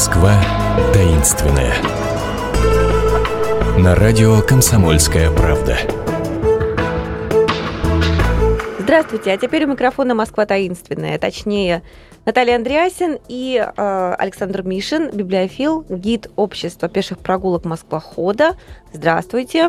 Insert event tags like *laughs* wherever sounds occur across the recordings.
Москва таинственная. На радио «Комсомольская правда». Здравствуйте, а теперь у микрофона «Москва таинственная», точнее, Наталья Андреасин и э, Александр Мишин, библиофил, гид общества пеших прогулок Москва-хода. Здравствуйте.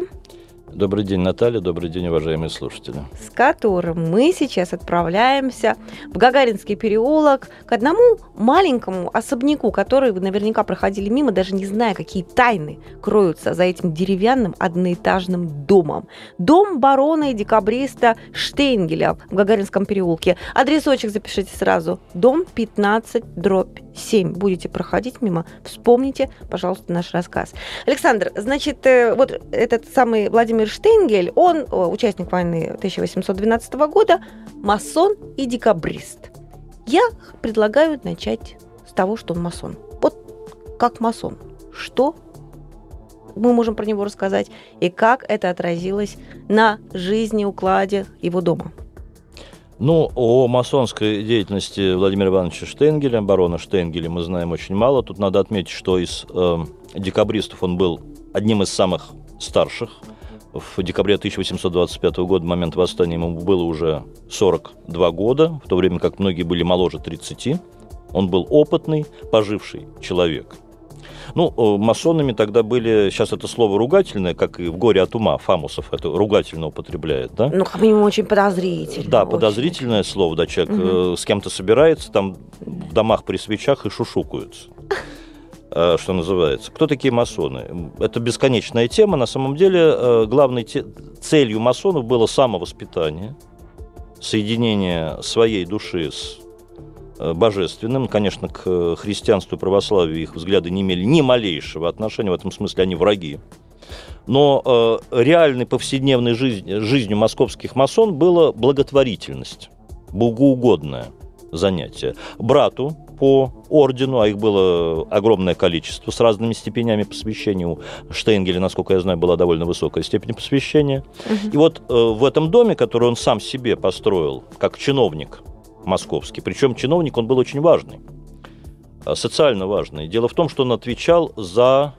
Добрый день, Наталья. Добрый день, уважаемые слушатели. С которым мы сейчас отправляемся в Гагаринский переулок к одному маленькому особняку, который вы наверняка проходили мимо, даже не зная, какие тайны кроются за этим деревянным одноэтажным домом. Дом барона и декабриста Штейнгеля в Гагаринском переулке. Адресочек запишите сразу. Дом 15, дробь 7. Будете проходить мимо, вспомните, пожалуйста, наш рассказ. Александр, значит, э, вот этот самый Владимир Штейнгель, он участник войны 1812 года, масон и декабрист. Я предлагаю начать с того, что он масон. Вот как масон. Что мы можем про него рассказать и как это отразилось на жизни, укладе его дома? Ну, о масонской деятельности Владимира Ивановича Штейнгеля, барона Штейнгеля, мы знаем очень мало. Тут надо отметить, что из э, декабристов он был одним из самых старших в декабре 1825 года, в момент восстания, ему было уже 42 года, в то время как многие были моложе 30. Он был опытный, поживший человек. Ну, масонами тогда были, сейчас это слово ругательное, как и в «Горе от ума» Фамусов это ругательно употребляет, да? Ну, минимум, очень подозрительно. Да, очень. подозрительное слово, да, человек угу. с кем-то собирается, там в домах при свечах и шушукаются. Э, что называется. Кто такие масоны? Это бесконечная тема. На самом деле э, главной целью масонов было самовоспитание, соединение своей души с э, божественным. Конечно, к христианству и православию их взгляды не имели ни малейшего отношения, в этом смысле они враги. Но э, реальной повседневной жизнь, жизнью московских масон была благотворительность, богоугодная занятие. Брату по ордену, а их было огромное количество, с разными степенями посвящения. У Штейнгеля, насколько я знаю, была довольно высокая степень посвящения. Угу. И вот э, в этом доме, который он сам себе построил, как чиновник московский, причем чиновник он был очень важный, э, социально важный. Дело в том, что он отвечал за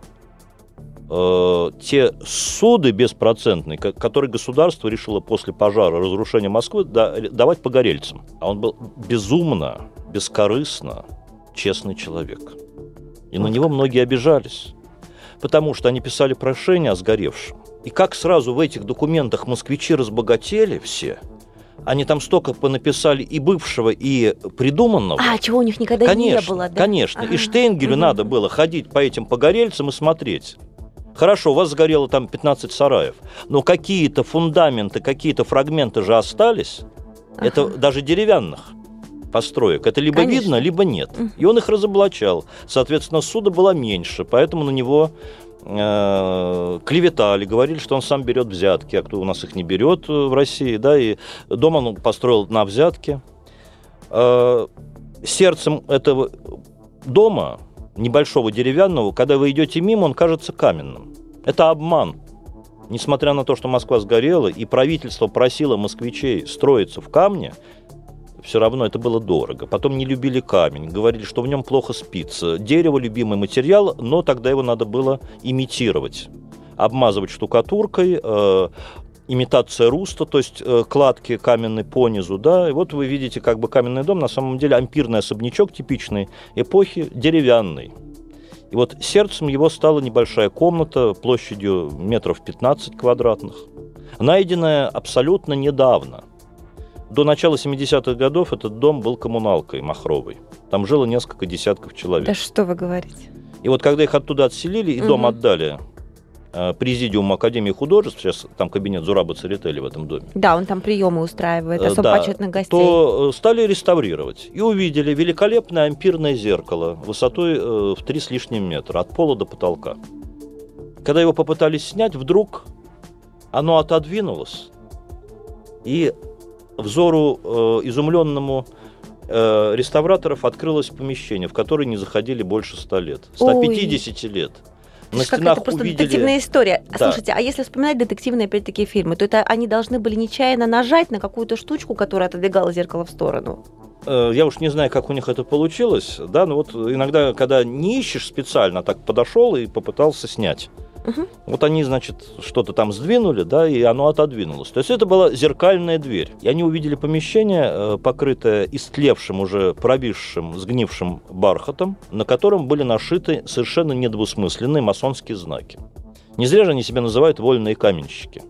э, те суды беспроцентные, которые государство решило после пожара, разрушения Москвы, да, давать погорельцам. А он был безумно бескорыстно честный человек. И на него многие обижались, потому что они писали прошение о сгоревшем. И как сразу в этих документах москвичи разбогатели все, они там столько понаписали и бывшего, и придуманного. А, чего у них никогда конечно, не было, да? Конечно, ага. и Штейнгелю угу. надо было ходить по этим погорельцам и смотреть. Хорошо, у вас сгорело там 15 сараев, но какие-то фундаменты, какие-то фрагменты же остались. Ага. Это даже деревянных построек. Это либо Конечно. видно, либо нет. И он их разоблачал. Соответственно, суда было меньше, поэтому на него клеветали, говорили, что он сам берет взятки, а кто у нас их не берет э, в России, да, и дом он построил на взятки. Э, сердцем этого дома, небольшого деревянного, когда вы идете мимо, он кажется каменным. Это обман. Несмотря на то, что Москва сгорела, и правительство просило москвичей строиться в камне, все равно это было дорого. Потом не любили камень, говорили, что в нем плохо спится. Дерево – любимый материал, но тогда его надо было имитировать. Обмазывать штукатуркой, э, имитация руста, то есть э, кладки каменной по низу, да, и вот вы видите как бы каменный дом, на самом деле ампирный особнячок типичной эпохи, деревянный. И вот сердцем его стала небольшая комната площадью метров 15 квадратных, найденная абсолютно недавно – до начала 70-х годов этот дом был коммуналкой махровой. Там жило несколько десятков человек. Да что вы говорите? И вот когда их оттуда отселили и угу. дом отдали э, Президиуму Академии художеств, сейчас там кабинет Зураба Церетели в этом доме. Да, он там приемы устраивает, э, особо да, почетных гостей. То э, стали реставрировать и увидели великолепное ампирное зеркало высотой в три с лишним метра, от пола до потолка. Когда его попытались снять, вдруг оно отодвинулось, и взору э, изумленному э, реставраторов открылось помещение, в которое не заходили больше 100 лет. 150 Ой. лет. На стенах это просто увидели... детективная история. Да. Слушайте, а если вспоминать детективные, опять-таки, фильмы, то это они должны были нечаянно нажать на какую-то штучку, которая отодвигала зеркало в сторону. э, я уж не знаю, как у них это получилось, да, но вот иногда, когда не ищешь специально, так подошел и попытался снять. Угу. Вот они, значит, что-то там сдвинули, да, и оно отодвинулось. То есть это была зеркальная дверь. И они увидели помещение, э, покрытое истлевшим, уже пробившим, сгнившим бархатом, на котором были нашиты совершенно недвусмысленные масонские знаки. Не зря же они себя называют вольные каменщики.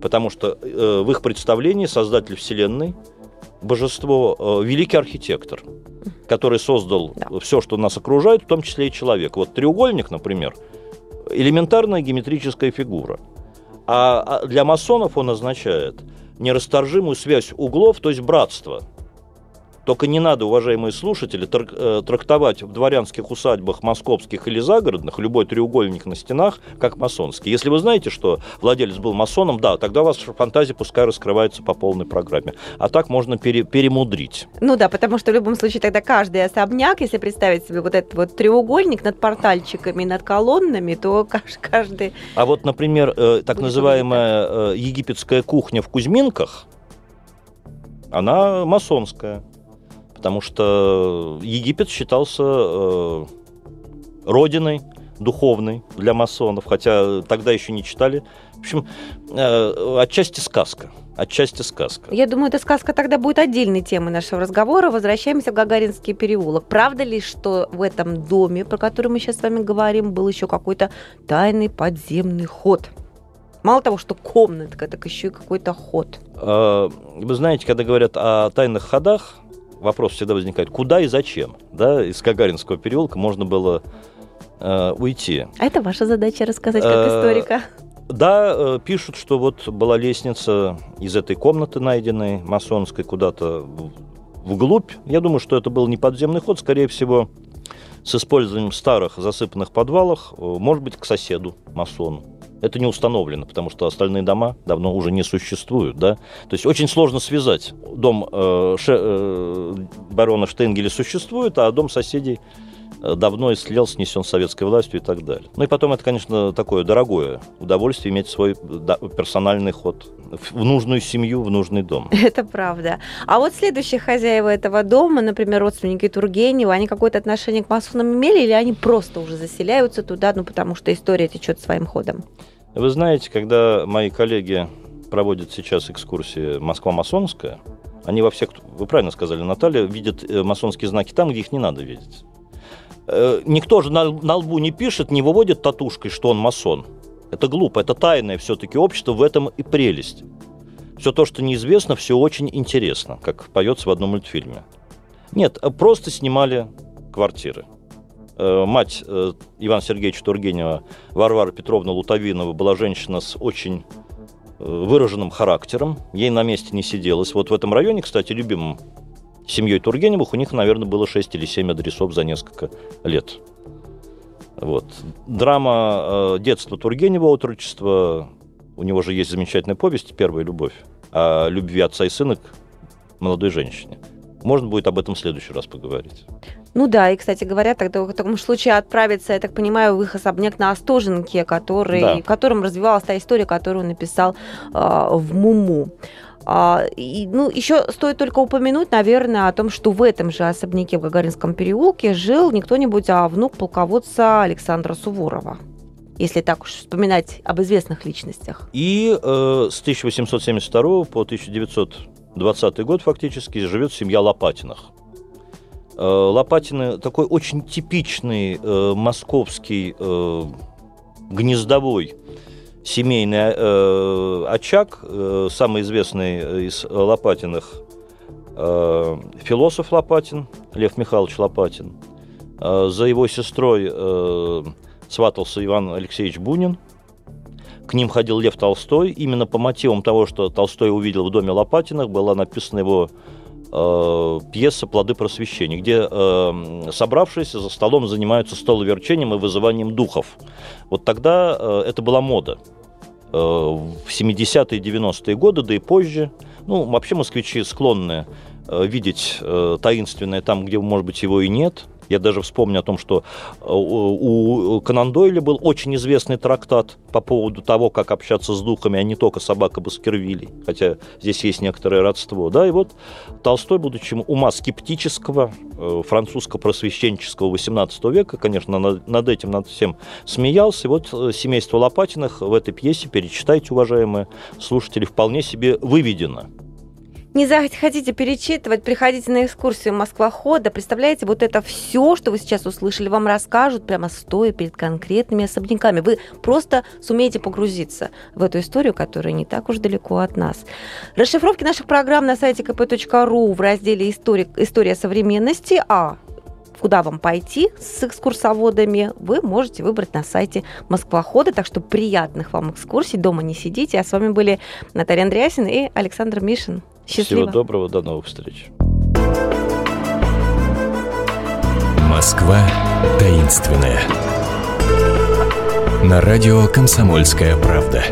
Потому что э, в их представлении создатель Вселенной, божество, э, великий архитектор, который создал да. все, что нас окружает, в том числе и человек. Вот треугольник, например – элементарная геометрическая фигура. А, а для масонов он означает нерасторжимую связь углов, то есть братство – только не надо, уважаемые слушатели, э, трактовать в дворянских усадьбах московских или загородных любой треугольник на стенах как масонский. Если вы знаете, что владелец был масоном, да, тогда ваша фантазия пускай раскрывается по полной программе. А так можно пере, перемудрить. Ну да, потому что в любом случае тогда каждый особняк, если представить себе вот этот вот треугольник над портальчиками, над колоннами, то *laughs* каждый... А вот, например, э, так называемая э, египетская кухня в Кузьминках, она масонская потому что Египет считался э, родиной духовной для масонов, хотя тогда еще не читали. В общем, э, отчасти сказка. Отчасти сказка. Я думаю, эта сказка тогда будет отдельной темой нашего разговора. Возвращаемся в Гагаринский переулок. Правда ли, что в этом доме, про который мы сейчас с вами говорим, был еще какой-то тайный подземный ход? Мало того, что комнатка, так еще и какой-то ход. Э, вы знаете, когда говорят о тайных ходах, вопрос всегда возникает, куда и зачем? Да, из Гагаринского переулка можно было э, уйти. А это ваша задача рассказать как э, историка. Да, э, пишут, что вот была лестница из этой комнаты найденной, масонской, куда-то вглубь. Я думаю, что это был не подземный ход, скорее всего, с использованием старых засыпанных подвалов, э, может быть, к соседу, масону. Это не установлено, потому что остальные дома давно уже не существуют. Да? То есть очень сложно связать. Дом э, ше, э, барона Штейнгеля существует, а дом соседей давно истлел, снесен советской властью и так далее. Ну и потом это, конечно, такое дорогое удовольствие иметь свой персональный ход в нужную семью, в нужный дом. *laughs* Это правда. А вот следующие хозяева этого дома, например, родственники Тургенева, они какое-то отношение к масонам имели или они просто уже заселяются туда, ну потому что история течет своим ходом? Вы знаете, когда мои коллеги проводят сейчас экскурсии «Москва масонская», они во всех, вы правильно сказали, Наталья, видят э, масонские знаки там, где их не надо видеть. Э, никто же на, на лбу не пишет, не выводит татушкой, что он масон. Это глупо, это тайное все-таки общество, в этом и прелесть. Все то, что неизвестно, все очень интересно, как поется в одном мультфильме. Нет, э, просто снимали квартиры. Э, мать Ивана Сергеевича Тургенева, Варвара Петровна Лутовинова, была женщина с очень выраженным характером. Ей на месте не сиделось. Вот в этом районе, кстати, любимым семьей Тургеневых, у них, наверное, было 6 или 7 адресов за несколько лет. Вот. Драма детства Тургенева, отрочества, у него же есть замечательная повесть «Первая любовь» о любви отца и сына к молодой женщине. Можно будет об этом в следующий раз поговорить. Ну да, и, кстати говоря, тогда в таком случае отправиться, я так понимаю, в их особняк на Остоженке, который, да. в котором развивалась та история, которую он написал э, в Муму. А, и, ну, еще стоит только упомянуть, наверное, о том, что в этом же особняке в Гагаринском переулке жил не кто-нибудь, а внук полководца Александра Суворова если так уж вспоминать об известных личностях. И э, с 1872 по 1920 год фактически живет семья Лопатиных. Э, Лопатины такой очень типичный э, московский э, гнездовой семейный э, очаг, э, самый известный из Лопатиных э, философ Лопатин, Лев Михайлович Лопатин. Э, за его сестрой э, сватался Иван Алексеевич Бунин. К ним ходил Лев Толстой. Именно по мотивам того, что Толстой увидел в доме Лопатиных, была написана его э, пьеса «Плоды просвещения», где э, собравшиеся за столом занимаются столоверчением и вызыванием духов. Вот тогда э, это была мода. Э, в 70-е 90-е годы, да и позже, ну, вообще москвичи склонны э, видеть э, таинственное там, где, может быть, его и нет – Я даже вспомню о том, что э, у Конан Дойля был очень известный трактат по поводу того, как общаться с духами, а не только собака Баскервилей, хотя здесь есть некоторое родство. Да, и вот Толстой, будучи ума скептического, э, французско-просвещенческого 18 века, конечно, над этим над всем смеялся. И вот э, семейство Лопатиных в этой пьесе, перечитайте, уважаемые слушатели, вполне себе выведено не захотите перечитывать, приходите на экскурсию Москва-хода. Представляете, вот это все, что вы сейчас услышали, вам расскажут прямо стоя перед конкретными особняками. Вы просто сумеете погрузиться в эту историю, которая не так уж далеко от нас. Расшифровки наших программ на сайте kp.ru в разделе «История, «История современности», а куда вам пойти с экскурсоводами, вы можете выбрать на сайте Москвохода. Так что приятных вам экскурсий, дома не сидите. А с вами были Наталья Андреасин и Александр Мишин. Счастливо. Всего доброго, до новых встреч. Москва таинственная. На радио «Комсомольская правда».